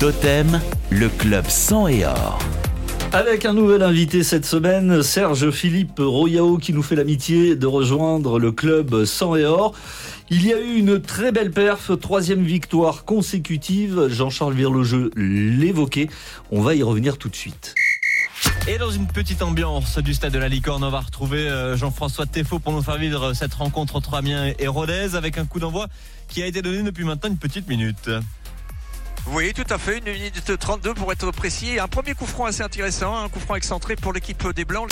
Totem, le club sang et or. Avec un nouvel invité cette semaine, Serge Philippe Royao qui nous fait l'amitié de rejoindre le club sang et or. Il y a eu une très belle perf, troisième victoire consécutive. Jean-Charles Virlogeux l'évoquait. On va y revenir tout de suite. Et dans une petite ambiance du stade de la Licorne, on va retrouver euh, Jean-François Teffaut pour nous faire vivre cette rencontre entre Amiens et Rodez avec un coup d'envoi qui a été donné depuis maintenant une petite minute. Oui, tout à fait, une minute 32 pour être précis. Un premier coup franc assez intéressant, un coup franc excentré pour l'équipe des Blancs.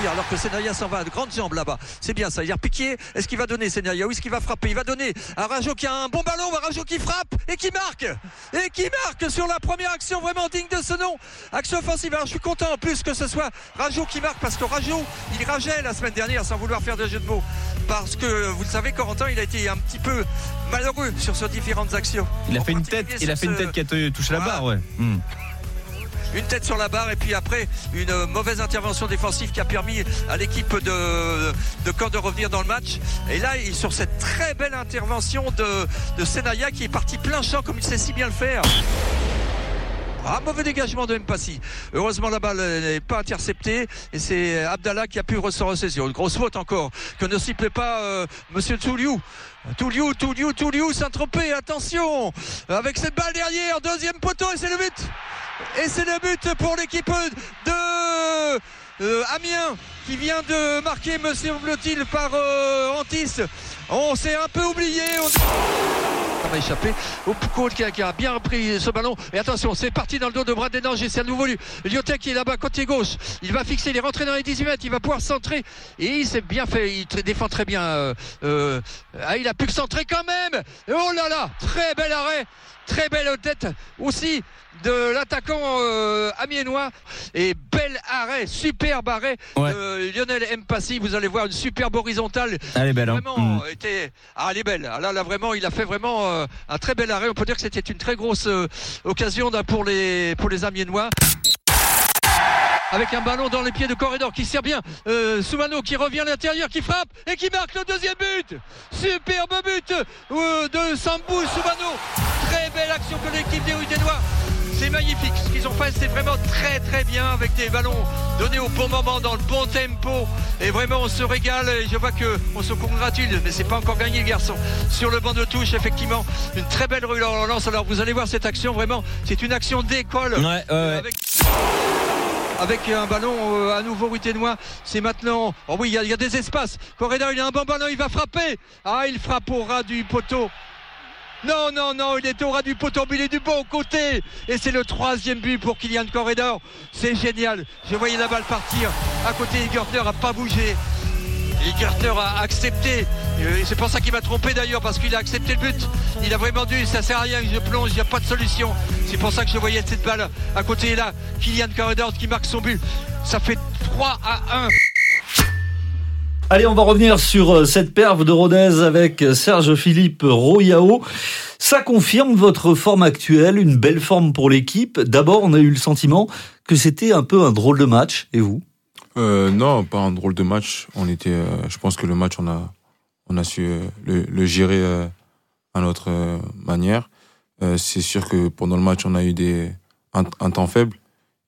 Oui, alors que Senaya s'en va, de grandes jambes là-bas. C'est bien ça. A Piqué. Est-ce qu'il va donner Senaya Où est-ce qu'il va frapper? Il va donner à Rajo qui a un bon ballon. Rajo qui frappe et qui marque. Et qui marque sur la première action vraiment digne de ce nom. Action offensive. Alors je suis content en plus que ce soit Rajo qui marque parce que Rajo, il rageait la semaine dernière sans vouloir faire de jeu de mots. Parce que vous le savez, Corentin, il a été un petit peu malheureux sur ces différentes actions. Il a fait une tête, il a fait une tête qui a touché la barre, ouais. Hmm une tête sur la barre et puis après une mauvaise intervention défensive qui a permis à l'équipe de, de Caen de revenir dans le match. Et là, sur cette très belle intervention de, de Senaya qui est parti plein champ comme il sait si bien le faire. Ah, mauvais dégagement de Mpassi. Heureusement, la balle n'est pas interceptée. Et c'est Abdallah qui a pu ressortir Une grosse faute encore. Que ne sifflait pas euh, Monsieur Touliou. Touliou, Touliou, Touliou, Saint-Tropez. Attention. Avec cette balle derrière. Deuxième poteau et c'est le but. Et c'est le but pour l'équipe de euh, Amiens qui vient de marquer, me semble-t-il, par euh, Antis. On s'est un peu oublié. Ça va échapper. Qui qui a bien repris ce ballon. Et attention, c'est parti dans le dos de Brad Danger. C'est à nouveau lui. Lyotek qui est là-bas, côté gauche. Il va fixer, il est rentré dans les 18 mètres. Il va pouvoir centrer. Et il s'est bien fait. Il défend très bien. Euh, euh, ah, il a pu centrer quand même. Oh là là, très bel arrêt. Très belle tête aussi de l'attaquant euh, amiénois et bel arrêt, superbe arrêt de Lionel Mpassi. Vous allez voir une superbe horizontale. Elle est belle. Hein. Vraiment, mm. était... ah, elle est belle. Ah, là, là, vraiment, il a fait vraiment euh, un très bel arrêt. On peut dire que c'était une très grosse euh, occasion pour les, pour les amiénois avec un ballon dans les pieds de Corridor qui sert bien. Euh, Soumano qui revient à l'intérieur, qui frappe et qui marque le deuxième but. Superbe but euh, de Sambou Soumano. Très belle action que l'équipe des Ruténois. C'est magnifique. Ce qu'ils ont fait, c'est vraiment très très bien avec des ballons donnés au bon moment, dans le bon tempo. Et vraiment, on se régale. Et je vois qu'on se congratule, mais c'est pas encore gagné, le garçon. Sur le banc de touche, effectivement, une très belle relance. Alors, vous allez voir cette action, vraiment, c'est une action d'école. Ouais, ouais, avec un ballon euh, à nouveau ruténois. C'est maintenant. Oh oui, il y, a des espaces. Correda, il a un bon ballon, il va frapper. Ah, il frappe au ras du poteau. Non, non, non, il est au ras du poteau, mais il est du bon côté. Et c'est le troisième but pour Kylian Corredor. C'est génial. Je voyais la balle partir. À côté, Gertner n'a pas bougé. Et a accepté. C'est pour ça qu'il m'a trompé d'ailleurs, parce qu'il a accepté le but. Il a vraiment dû, ça sert à rien je plonge, il n'y a pas de solution. C'est pour ça que je voyais cette balle à côté là. Kylian Corridor qui marque son but. Ça fait 3 à 1. Allez, on va revenir sur euh, cette perve de Rodez avec euh, Serge Philippe Royao. Ça confirme votre forme actuelle, une belle forme pour l'équipe. D'abord, on a eu le sentiment que c'était un peu un drôle de match. Et vous? Euh, Non, pas un drôle de match. On était, euh, je pense que le match, on a, on a su le, le gérer à notre manière. C'est sûr que pendant le match, on a eu des, un, temps faible.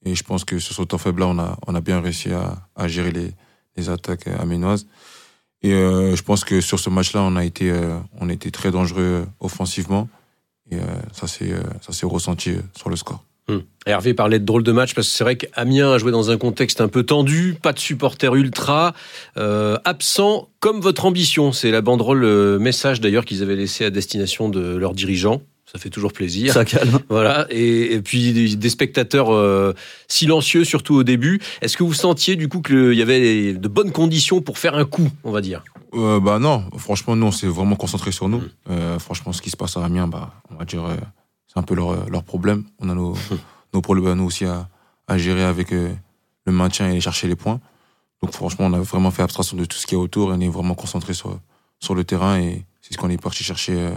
Et je pense que sur ce temps faible-là, on a, on a bien réussi à, à gérer les, les attaques aménoises. Et euh, je pense que sur ce match-là, on a été, euh, on été très dangereux offensivement. Et euh, ça s'est, ça s'est ressenti sur le score. Hum. Hervé parlait de drôle de match parce que c'est vrai qu'Amiens a joué dans un contexte un peu tendu, pas de supporters ultra, euh, absent comme votre ambition. C'est la banderole message d'ailleurs qu'ils avaient laissé à destination de leurs dirigeants ça fait toujours plaisir. Ça calme. Voilà, et, puis des, spectateurs euh, silencieux, surtout au début. Est-ce que vous sentiez du coup qu'il y avait de bonnes conditions pour faire un coup, on va dire? Euh, Bah non, franchement, nous, on s'est vraiment concentré sur nous. Mm. Euh, franchement, ce qui se passe à Amiens, bah, on va dire, euh, c'est un peu leur, leur problème. On a nos, nos problèmes à nous aussi à, à gérer avec le maintien et chercher les points. Donc franchement, on a vraiment fait abstraction de tout ce qui est autour et on est vraiment concentré sur, sur le terrain et c'est ce qu'on est parti chercher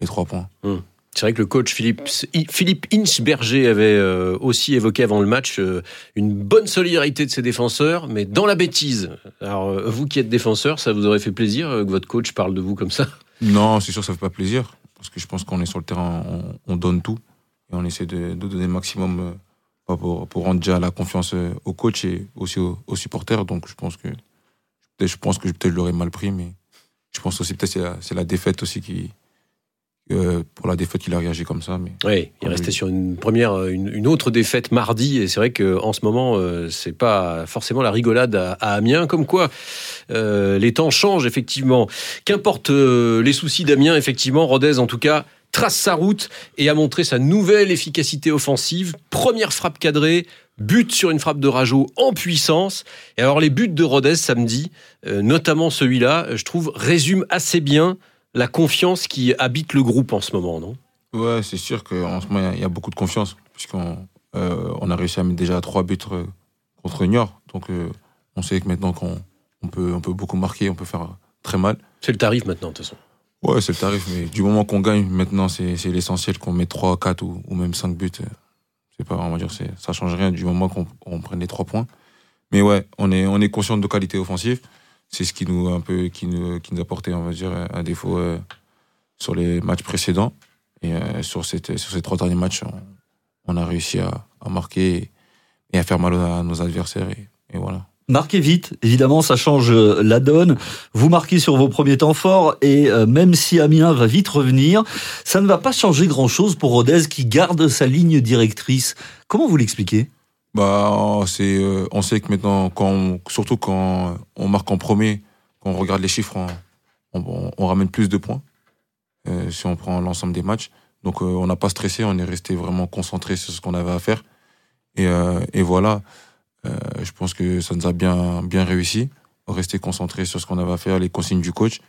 les trois points. Mm. C'est vrai que le coach Philippe, Philippe Inchberger avait euh, aussi évoqué avant le match euh, une bonne solidarité de ses défenseurs, mais dans la bêtise. Alors, euh, vous qui êtes défenseur, ça vous aurait fait plaisir que votre coach parle de vous comme ça? Non, c'est sûr, ça fait pas plaisir. Parce que je pense qu'on est sur le terrain, on, donne tout. et on essaie de, donner le maximum euh, bah, pour, pour rendre déjà la confiance euh, au coach et aussi aux, supporters. Donc je pense que je pense que peut-être je l'aurais mal pris, mais je pense aussi peut-être c'est la défaite aussi qui euh, pour la défaite qu'il a réagi comme ça. Mais Oui, il est resté oui. sur une première, une, une autre défaite mardi, et c'est vrai qu'en ce moment, euh, c'est pas forcément la rigolade à, à Amiens, comme quoi euh, les temps changent effectivement. Qu'importe euh, les soucis d'Amiens, effectivement, Rodez en tout cas trace sa route et a montré sa nouvelle efficacité offensive. Première frappe cadrée, but sur une frappe de Rajo en puissance. Et alors les buts de Rodez samedi, euh, notamment celui-là, euh, je trouve résume assez bien la confiance qui habite le groupe en ce moment, non? Ouais, c'est sûr qu'en ce moment, il y a- il y, a beaucoup de confiance, puisqu'on euh, on a réussi à mettre déjà trois buts euh, contre Niort. Donc, euh, on sait que maintenant qu'on on peut, on peut beaucoup marquer, on peut faire très mal. C'est le tarif maintenant, de toute façon. Ouais, c'est le tarif, mais du moment qu'on gagne, maintenant, c'est l'essentiel qu'on mette 3, 4 ou, ou même 5 buts. C'est pas, va dire, ça change rien du moment qu'on on prenne les 3 points. Mais ouais, on est, on est conscient de nos qualités offensives. C'est ce qui nous, un peu, qui nous, qui nous a porté, on va dire, un défaut euh, sur les matchs précédents. Et euh, sur, cette, sur ces trois derniers matchs, on, on a réussi à, à marquer et, et à faire mal à nos adversaires. Et, et voilà. Marquez vite, évidemment, ça change euh, la donne. Vous marquez sur vos premiers temps forts et euh, même si Amiens va vite revenir, ça ne va pas changer grand-chose pour Rodez qui garde sa ligne directrice. Comment vous l'expliquez? Bah, c'est, euh, on sait que maintenant, quand on- surtout quand on marque en premier, quand on regarde les chiffres, on, on- on ramène plus de points euh, si on prend l'ensemble des matchs. Donc, euh, on n'a pas stressé, on est resté vraiment concentré sur ce qu'on avait à faire. Et, euh, et voilà, Euh, je pense que ça nous a bien, bien réussi. Rester concentré sur ce qu'on avait à faire, les consignes du coach.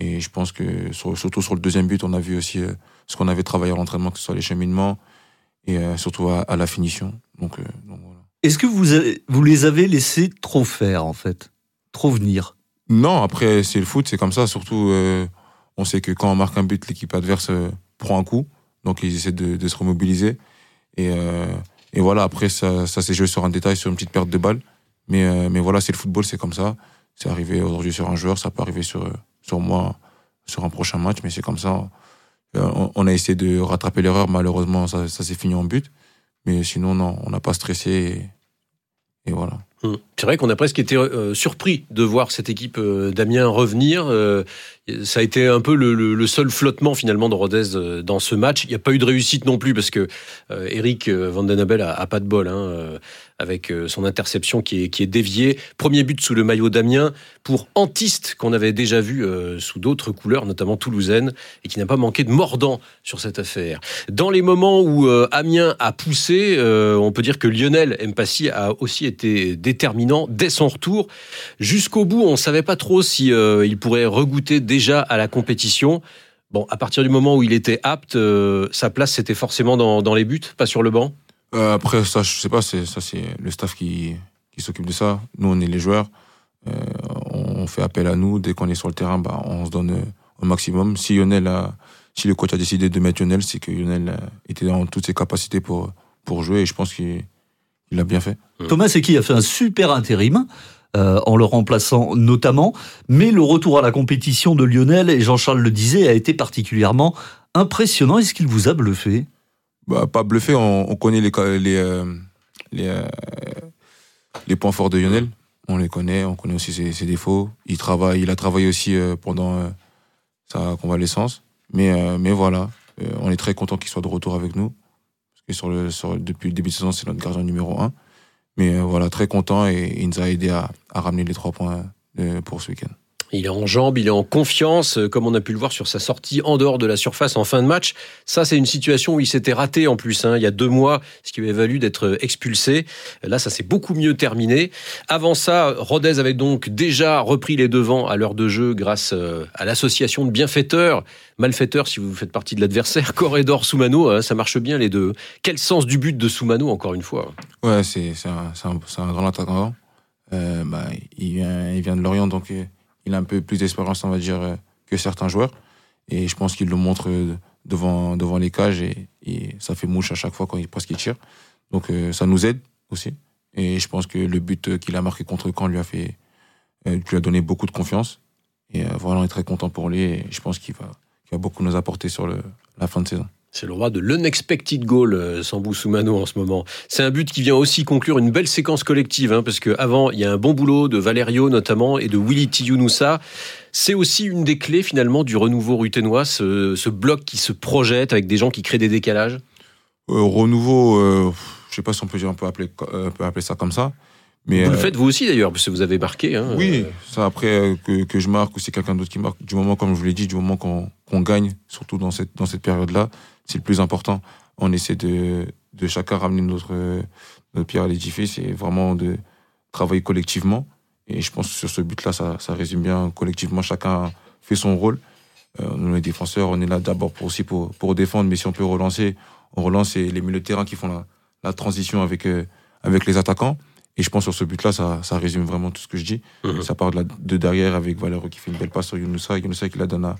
Et je pense que sur- surtout sur le deuxième but, on a vu aussi euh, ce qu'on avait travaillé à l'entraînement, que ce soit les cheminements et euh, surtout à, à la finition. Donc, euh, donc voilà. Est-ce que vous, avez- vous les avez laissés trop faire, en fait? Trop venir? Non, après, c'est le foot, c'est comme ça. Surtout, euh, on sait que quand on marque un but, l'équipe adverse prend un coup. Donc, ils essaient de, de se remobiliser. Et, et voilà, après, ça, ça s'est joué sur un détail, sur une petite perte de balle. Mais, mais voilà, c'est le football, c'est comme ça. C'est arrivé aujourd'hui sur un joueur, ça peut arriver sur, sur moi, sur un prochain match, mais c'est comme ça. Euh, On, a essayé de rattraper l'erreur, malheureusement, ça, s'est fini en but. Mais sinon, non, on n'a pas stressé. Et, voilà. Hum. C'est vrai qu'on a presque été euh, surpris de voir cette équipe euh, d'Amiens revenir. Euh, ça a été un peu le, seul flottement finalement de Rodez euh, dans ce match. Il n'y a pas eu de réussite non plus parce que Eric Van Den Abel a, pas de bol hein, avec son interception qui est, qui est déviée. Premier but sous le maillot d'Amiens pour Antiste qu'on avait déjà vu sous d'autres couleurs, notamment toulousaine, et qui n'a pas manqué de mordant sur cette affaire. Dans les moments où Amiens a poussé, on peut dire que Lionel Mpassi a aussi été dès son retour. Jusqu'au bout, on ne savait pas trop si euh, il pourrait regoûter déjà à la compétition. Bon, à partir du moment où il était apte, euh, sa place c'était forcément dans, les buts, pas sur le banc? Euh, après, ça, je sais pas, c'est, ça, c'est le staff qui, qui s'occupe de ça. Nous, on est les joueurs. On fait appel à nous. Dès qu'on est sur le terrain, bah, on se donne au maximum. Si Lionel a, si le coach a décidé de mettre Lionel, c'est que Lionel était dans toutes ses capacités pour, pour jouer et je pense qu'il il a bien fait. Thomas Seki a fait un super intérim. euh, en le remplaçant notamment, mais le retour à la compétition de Lionel, et Jean-Charles le disait, a été particulièrement impressionnant. Est-ce qu'il vous a bluffé? Bah, pas bluffé, on, on connaît les, les, euh, les, euh, les points forts de Lionel. On les connaît, on connaît aussi ses, ses défauts. Il travaille, il a travaillé aussi pendant sa convalescence. Mais, mais voilà, on est très content qu'il soit de retour avec nous. Parce que sur le, sur, depuis le début de saison, c'est notre gardien numéro un. Mais euh, voilà, très content et, il nous a aidé à, à ramener les trois points euh, pour ce week-end. Il est en jambes, il est en confiance, euh, comme on a pu le voir sur sa sortie en dehors de la surface en fin de match. Ça, c'est une situation où il s'était raté en plus, hein, il y a deux mois, ce qui lui avait valu d'être expulsé. Là, ça s'est beaucoup mieux terminé. Avant ça, Rodez avait donc déjà repris les devants à l'heure de jeu grâce euh, à l'association de bienfaiteurs, malfaiteurs si vous faites partie de l'adversaire, Corredor, Soumano, hein, ça marche bien les deux. Quel sens du but de Soumano, encore une fois? Ouais, c'est un, grand attaquant. Euh, bah, il, vient, de Lorient, donc euh, il a un peu plus d'expérience, on va dire, euh, que certains joueurs. Et je pense qu'il le montre euh, devant, les cages et, ça fait mouche à chaque fois quand il presque il tire. Donc euh, ça nous aide aussi. Et je pense que le but qu'il a marqué contre Caen lui a fait, lui a donné beaucoup de confiance. Et euh, voilà, on est très content pour lui et je pense qu'il va, qu'il beaucoup nous apporter sur la fin de saison. C'est le roi de l'unexpected goal, euh, Sambou Soumano en ce moment. C'est un but qui vient aussi conclure une belle séquence collective, hein, parce qu'avant, il y a un bon boulot de Valerio notamment et de Willy Tiyunoussa. C'est aussi une des clés finalement du renouveau ruténois, ce, ce, bloc qui se projette avec des gens qui créent des décalages? Euh, renouveau, euh, je sais pas si on peut, dire, on peut appeler, euh, peut appeler ça comme ça. Mais, vous le faites vous aussi d'ailleurs, parce que vous avez marqué. Hein, oui, ça après que, que, je marque ou c'est quelqu'un d'autre qui marque. Du moment, comme je vous l'ai dit, du moment qu'on qu gagne, surtout dans cette, dans cette période-là, c'est le plus important. On essaie de, de chacun ramener notre, notre pierre à l'édifice et vraiment de travailler collectivement. Et je pense que sur ce but-là, ça, ça, résume bien collectivement. Chacun fait son rôle. Euh, nous, les défenseurs, on est là d'abord pour aussi pour, pour défendre, mais si on peut relancer, on relance et les milieux de terrain qui font la, la transition avec, euh, avec les attaquants. Et je pense sur ce but-là, ça, ça résume vraiment tout ce que je dis. Mmh. Ça part de, la, de derrière avec Valero qui fait une belle passe sur Younoussa, Younoussa qui la donne à,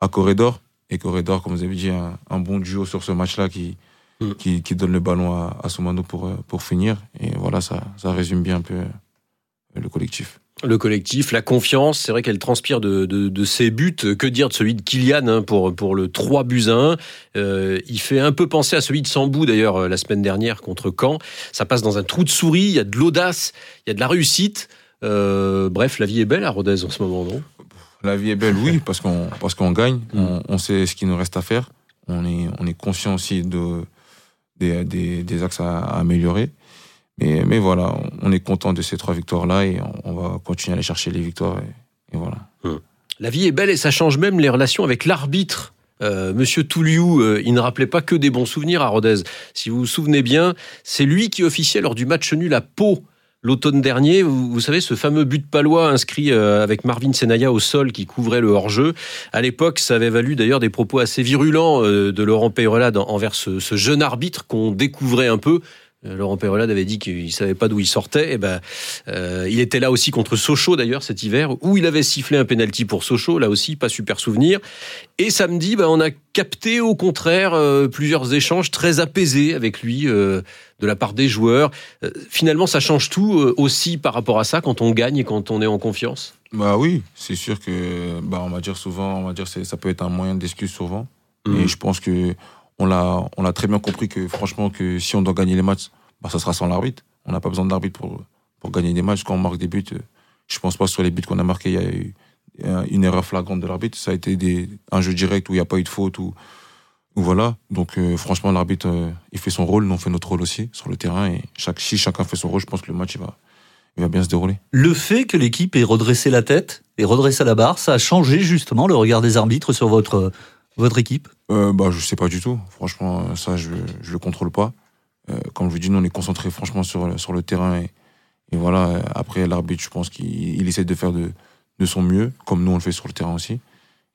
à Corridor. Et Corridor, comme vous avez dit, un, un bon duo sur ce match-là qui, mmh. qui, qui, donne le ballon à, à Soumano pour, pour finir. Et voilà, ça, ça résume bien un peu le collectif. Le collectif, la confiance, c'est vrai qu'elle transpire de, de, de, ses buts. Que dire de celui de Kylian hein, pour, pour le 3 buts à 1 euh, Il fait un peu penser à celui de Sambou d'ailleurs la semaine dernière contre Caen. Ça passe dans un trou de souris, il y a de l'audace, il y a de la réussite. Euh, bref, la vie est belle à Rodez en ce moment, non? La vie est belle, oui, parce qu'on parce qu'on gagne, mm. on, on, sait ce qu'il nous reste à faire. On est, on est conscient aussi de, des, des, des axes à, à améliorer. Mais, mais, voilà, on est content de ces trois victoires-là et on, on, va continuer à aller chercher les victoires. Et, et voilà. Hum. La vie est belle et ça change même les relations avec l'arbitre. Euh, Monsieur Touliou, euh, il ne rappelait pas que des bons souvenirs à Rodez. Si vous vous souvenez bien, c'est lui qui officiait lors du match nul à Pau l'automne dernier. Vous, savez, ce fameux but palois inscrit euh, avec Marvin Senaya au sol qui couvrait le hors-jeu. À l'époque, ça avait valu d'ailleurs des propos assez virulents euh, de Laurent Peyrelade envers ce, ce jeune arbitre qu'on découvrait un peu. Laurent Perrelade avait dit qu'il savait pas d'où il sortait. Et ben, euh, il était là aussi contre Sochaux d'ailleurs cet hiver, où il avait sifflé un penalty pour Sochaux. Là aussi, pas super souvenir. Et samedi, ben, on a capté au contraire euh, plusieurs échanges très apaisés avec lui euh, de la part des joueurs. Euh, finalement, ça change tout euh, aussi par rapport à ça quand on gagne et quand on est en confiance? Bah oui, c'est sûr que bah on va dire souvent, on va dire ça peut être un moyen d'excuse souvent. Mmh. Et je pense que on l'a, on a très bien compris que franchement que si on doit gagner les matchs, bah ça sera sans l'arbitre. On n'a pas besoin de l'arbitre pour pour gagner des matchs. Quand on marque des buts, je pense pas sur les buts qu'on a marqués, il y a eu une erreur flagrante de l'arbitre. Ça a été un jeu direct où il n'y a pas eu de faute voilà. Donc euh, franchement, l'arbitre euh, il fait son rôle, nous on fait notre rôle aussi sur le terrain et chaque si chacun fait son rôle, je pense que le match il va va bien se dérouler. Le fait que l'équipe ait redressé la tête et redressé la barre, ça a changé justement le regard des arbitres sur votre votre équipe? Euh, Bah, je sais pas du tout. Franchement, ça, je je le contrôle pas. Euh, comme je vous dis, nous, on est concentré franchement sur sur le terrain et, voilà. Après, l'arbitre, je pense qu'il essaie de faire de de son mieux, comme nous on le fait sur le terrain aussi.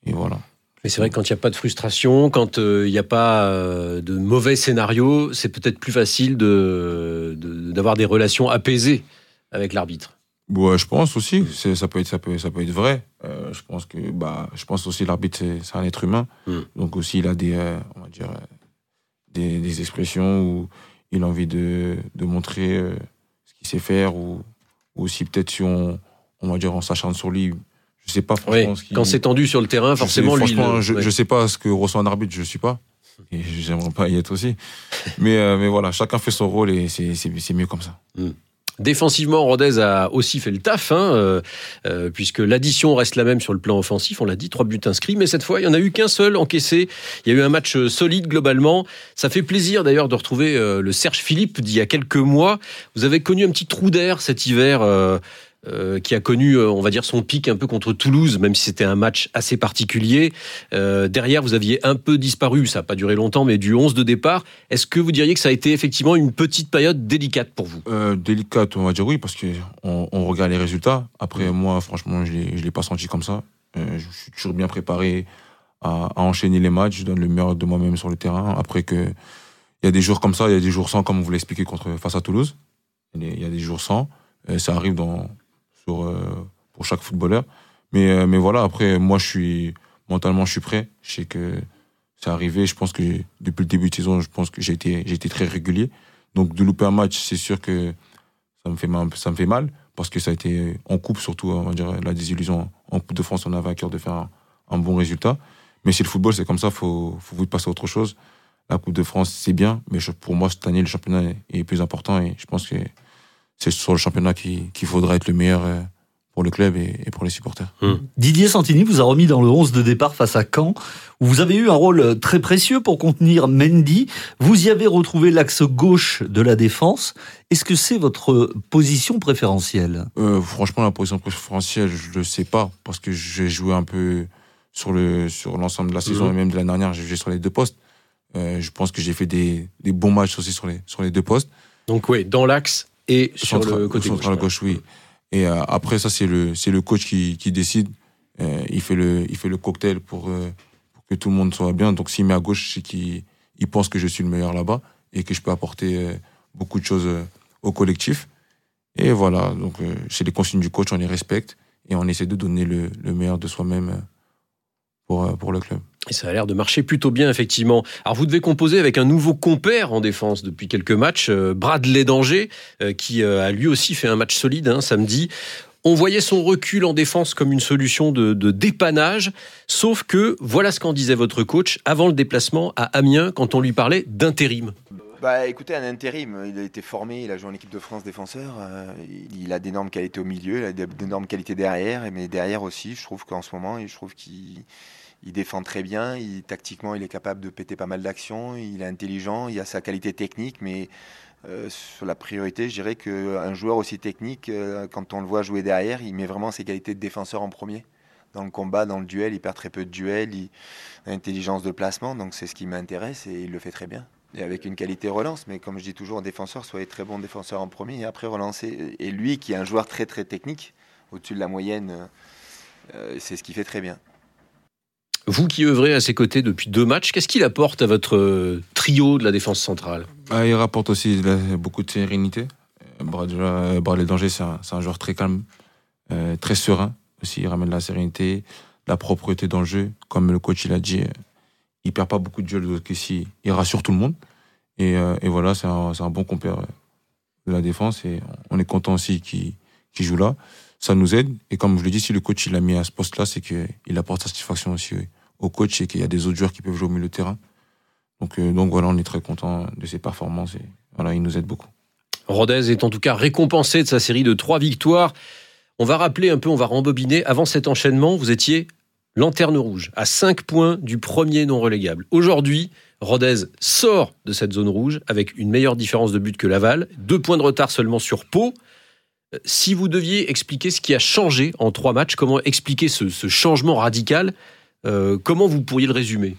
Et voilà. Mais c'est vrai que quand il n'y a pas de frustration, quand il n'y a pas de mauvais scénario, c'est peut-être plus facile de d'avoir de, des relations apaisées avec l'arbitre. Ouais, je pense aussi. Ça peut être, ça peut, ça peut être vrai. Euh, je pense que, bah, je pense aussi l'arbitre c'est un être humain. Mm. Donc aussi il a des, euh, on va dire, des, des, expressions où il a envie de, de montrer euh, ce qu'il sait faire ou, ou aussi peut-être si on, on va dire, on s'acharne sur lui. Je sais pas franchement. Oui, quand c'est tendu sur le terrain, forcément, sais, lui. Franchement, le... je, ouais. je sais pas ce que ressent un arbitre, je suis pas. Et j'aimerais pas y être aussi. mais, euh, mais voilà, chacun fait son rôle et c'est mieux comme ça. Mm. Défensivement, Rodez a aussi fait le taf, hein, euh, euh, puisque l'addition reste la même sur le plan offensif. On l'a dit, trois buts inscrits, mais cette fois, il n'y en a eu qu'un seul encaissé. Il y a eu un match solide globalement. Ça fait plaisir d'ailleurs de retrouver euh, le Serge Philippe d'il y a quelques mois. Vous avez connu un petit trou d'air cet hiver. Euh, qui a connu, on va dire, son pic un peu contre Toulouse, même si c'était un match assez particulier. Euh, derrière, vous aviez un peu disparu, ça n'a pas duré longtemps, mais du 11 de départ. Est-ce que vous diriez que ça a été effectivement une petite période délicate pour vous? Euh, Délicate, on va dire oui, parce qu'on on regarde les résultats. Après, moi, franchement, je ne l'ai pas senti comme ça. Euh, je suis toujours bien préparé à, à, enchaîner les matchs. Je donne le meilleur de moi-même sur le terrain. Après que il y a des jours comme ça, il y a des jours sans, comme on vous l'a expliqué contre, face à Toulouse. Il y a des jours sans. ça arrive dans sur, euh, pour chaque footballeur. Mais, euh, mais voilà, après, moi, je suis, mentalement, je suis prêt. Je sais que c'est arrivé. Je pense que depuis le début de saison, je pense que j'ai été, j'ai été très régulier. Donc, de louper un match, c'est sûr que ça me fait mal, ça me fait mal parce que ça a été en coupe, surtout, on va dire, la désillusion. En Coupe de France, on avait à cœur de faire un, bon résultat. Mais c'est le football, c'est comme ça, faut, faut vous passer à autre chose. la Coupe de France, c'est bien, mais pour moi, cette année, le championnat est plus important et je pense que c'est sur le championnat qui- qu'il faudra être le meilleur euh, pour le club et, et pour les supporters. Didier Santini vous a remis dans le 11 de départ face à Caen, où vous avez eu un rôle très précieux pour contenir Mendy. Vous y avez retrouvé l'axe gauche de la défense. Est-ce que c'est votre position préférentielle? Euh, franchement, la position préférentielle, je le sais pas parce que j'ai joué un peu sur le sur l'ensemble de la saison Mhm. et même de l'année dernière, j'ai joué sur les deux postes. Euh, je pense que j'ai fait des, des bons matchs aussi sur les sur les deux postes. Donc oui, dans l'axe et sur Central- le côté central gauche. gauche, oui. Et euh, après ça, c'est le c'est le coach qui, qui décide. Euh, il fait le il fait le cocktail pour, euh, pour que tout le monde soit bien. Donc s'il met à gauche, c'est qu'il il pense que je suis le meilleur là-bas et que je peux apporter beaucoup de choses au collectif. Et voilà, donc c'est les consignes du coach, on les respecte et on essaie de donner le, le meilleur de soi-même pour, euh, pour le club. Et ça a l'air de marcher plutôt bien, effectivement. Alors, vous devez composer avec un nouveau compère en défense depuis quelques matchs, euh, Bradley Danger, euh, qui a lui aussi fait un match solide hein, samedi. On voyait son recul en défense comme une solution de, de dépannage, sauf que voilà ce qu'en disait votre coach avant le déplacement à Amiens quand on lui parlait d'intérim. Bah écoutez, un intérim, il a été formé, il a joué en équipe de France défenseur, euh, il, il a d'énormes qualités au milieu, il a d'énormes qualités derrière, mais derrière aussi, je trouve qu'en ce moment, je trouve qu'il il défend très bien, il, tactiquement il est capable de péter pas mal d'actions, il est intelligent, il a sa qualité technique, mais euh, sur la priorité, je dirais qu'un joueur aussi technique, euh, quand on le voit jouer derrière, il met vraiment ses qualités de défenseur en premier. Dans le combat, dans le duel, il perd très peu de duels, il a intelligence de placement, donc c'est ce qui m'intéresse et il le fait très bien et avec une qualité relance. Mais comme je dis toujours, en défenseur, soyez très bon défenseur en premier et après relancer. Et lui, qui est un joueur très très technique, au-dessus de la moyenne, euh, c'est ce qu'il fait très bien. Vous qui œuvrez à ses côtés depuis deux matchs, qu'est-ce qu'il apporte à votre euh, trio de la défense centrale? Ah, il rapporte aussi beaucoup de sérénité. Euh, Bradley, euh, Danger, c'est un, joueur très calme, très serein aussi. Il ramène la sérénité, la propreté dans le jeu. Comme le coach il a dit, il perd pas beaucoup de duels que si il rassure tout le monde. Et, voilà, c'est un, bon compère de la défense et on est content aussi qu'il joue là. Ça nous aide. Et comme je l'ai dit, si le coach il l'a mis à ce poste-là, c'est qu'il apporte satisfaction aussi au coach et qu'il y a des autres joueurs qui peuvent jouer au milieu de terrain. Donc, euh, donc voilà, on est très content de ses performances et voilà, il nous aide beaucoup. Rodez est en tout cas récompensé de sa série de trois victoires. On va rappeler un peu, on va rembobiner. Avant cet enchaînement, vous étiez lanterne rouge, à 5 points du premier non relégable. Aujourd'hui, Rodez sort de cette zone rouge avec une meilleure différence de but que Laval, deux points de retard seulement sur Pau. Euh, Si vous deviez expliquer ce qui a changé en trois matchs, comment expliquer ce, ce changement radical, euh, comment vous pourriez le résumer?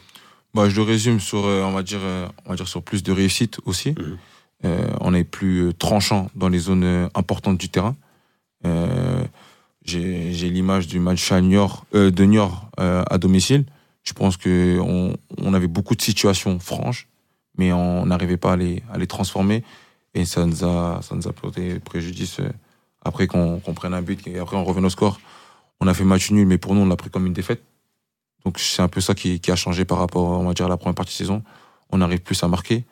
Bah, je le résume sur, euh, on va dire, on va dire sur plus de réussite aussi. Mhm. Euh, on est plus tranchant dans les zones importantes du terrain. Euh, j'ai l'image du match à Niort, de Niort à domicile. Je pense que on, on avait beaucoup de situations franches, mais on n'arrivait pas à les, à les transformer. Et ça nous a, ça nous a porté préjudice après qu'on prenne un but et après on revenait au score. On a fait match nul, mais pour nous, on l'a pris comme une défaite. Donc c'est un peu ça qui, qui a changé par rapport, on va dire, à la première partie de saison. On arrive plus à marquer.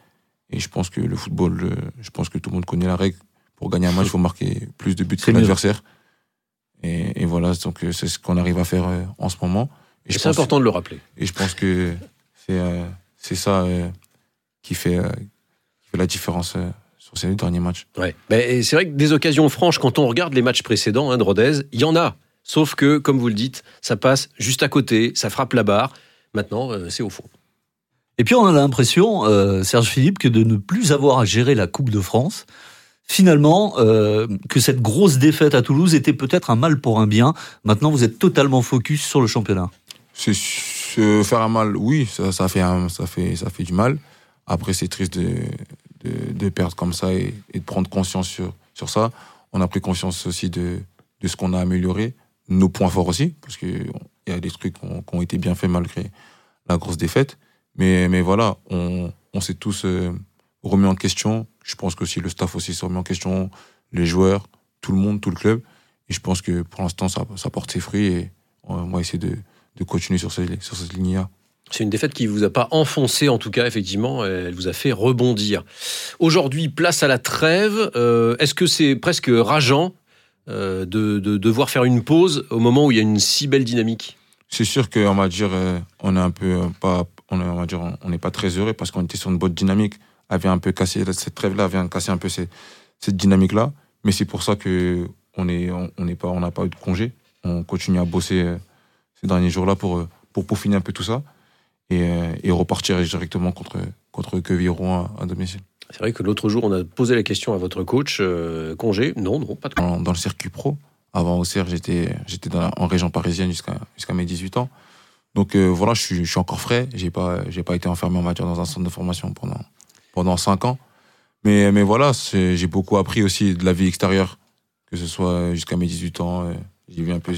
Et je pense que le football, je pense que tout le monde connaît la règle. Pour gagner un match, il faut marquer plus de buts que l'adversaire. Et, et voilà, donc euh, c'est ce qu'on arrive à faire euh, en ce moment. Et C'est important de le rappeler. Et je pense que c'est euh, ça euh, qui, fait, euh, qui fait la différence sur ces derniers matchs. Ouais. C'est vrai que des occasions franches, quand on regarde les matchs précédents hein, de Rodez, il y en a. Sauf que, comme vous le dites, ça passe juste à côté, ça frappe la barre. Maintenant, euh, c'est au fond. Et puis on a l'impression, euh, Serge Philippe, que de ne plus avoir à gérer la Coupe de France, finalement, euh, que cette grosse défaite à Toulouse était peut-être un mal pour un bien. Maintenant, vous êtes totalement focus sur le championnat. C'est faire un mal, oui, ça, ça, fait un- ça, fait, ça fait du mal. Après, c'est triste de, de, perdre comme ça et, de prendre conscience sur, sur ça. On a pris conscience aussi de, de ce qu'on a amélioré, nos points forts aussi, parce qu'il y a des trucs qui ont, été bien faits malgré la grosse défaite. Mais, mais voilà, on, on s'est tous euh, remis en question. Je pense que aussi le staff aussi s'est remis en question, les joueurs, tout le monde, tout le club. Et je pense que pour l'instant, ça, ça porte ses fruits et on va essayer de, de continuer sur, ces, sur cette ligne-là. C'est une défaite qui vous a pas enfoncé, en tout cas, effectivement, elle vous a fait rebondir. Aujourd'hui, place à la trêve. Euh, Est-ce que c'est presque rageant euh, de, de devoir faire une pause au moment où il y a une si belle dynamique? C'est sûr qu'on va dire, euh, on est un peu, pas, on, va dire, on n'est pas très heureux parce qu'on était sur une bonne dynamique, avait un peu cassé cette trêve-là, avait cassé un peu cette, dynamique-là. Mais c'est pour ça que on est, on n'est pas, on n'a pas eu de congé. On continue à bosser ces derniers jours-là pour pour peaufiner un peu tout ça et, euh, et repartir directement contre contre Quevilly-Rouen à, à domicile. C'est vrai que l'autre jour, on a posé la question à votre coach, euh, congé Non, non, pas de congé. dans, dans le circuit pro. Avant au CER, j'étais j'étais dans la- en région parisienne jusqu'à jusqu'à mes 18 ans. Donc euh, voilà, je suis, je suis encore frais. J'ai pas j'ai pas été enfermé en matière dans un centre de formation pendant pendant cinq ans. Mais mais voilà, c'est- j'ai beaucoup appris aussi de la vie extérieure, que ce soit jusqu'à mes 18 ans. euh, J'ai vu un peu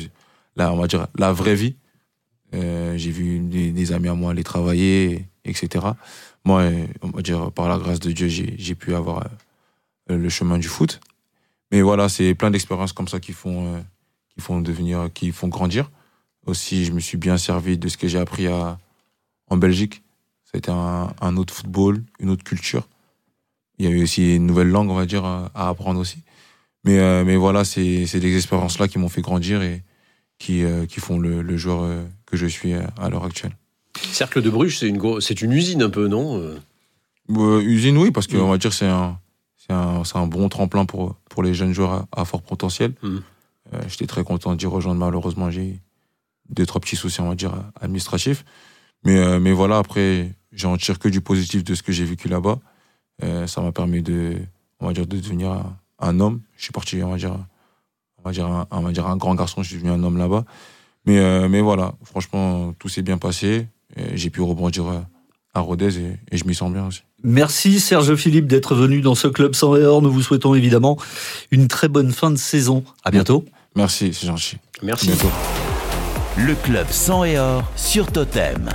là, on va dire la vraie vie. Euh, j'ai vu des, amis à moi aller travailler, etc. Moi, on va dire par la grâce de Dieu, j'ai pu avoir euh, le chemin du foot. Mais voilà, c'est plein d'expériences comme ça qui font, euh, qui font devenir, qui font grandir. Aussi, je me suis bien servi de ce que j'ai appris à, en Belgique. Ça a été un, autre football, une autre culture. Il y a eu aussi une nouvelle langue, on va dire, à, apprendre aussi. Mais, mais voilà, c'est des expériences-là qui m'ont fait grandir et qui, qui font le, joueur que je suis euh, à l'heure actuelle. Cercle de Bruges, c'est une, c'est une usine un peu, non Euh, Euh, usine, oui, parce que Mm. on va dire c'est un, c'est un, c'est un bon tremplin pour, pour les jeunes joueurs à, à fort potentiel. Mm. Euh, J'étais très content d'y rejoindre. Malheureusement, j'ai eu deux, trois petits soucis, on va dire, administratifs. Mais, euh, mais voilà, après, j'en tire que du positif de ce que j'ai vécu là-bas. Ça m'a permis de, on va dire, de devenir un, un homme. Je suis parti, on va dire, on va dire, un, on va dire un grand garçon. Je suis devenu un homme là-bas. Mais, euh, mais voilà, franchement, tout s'est bien passé. Et J'ai pu rebondir euh, à Rodez et, et je m'y sens bien aussi. Merci Serge Philippe d'être venu dans ce club sans erreur. Nous vous souhaitons évidemment une très bonne fin de saison. À bientôt. Merci, c'est gentil. À Merci. bientôt. Le club sang et or sur Totem.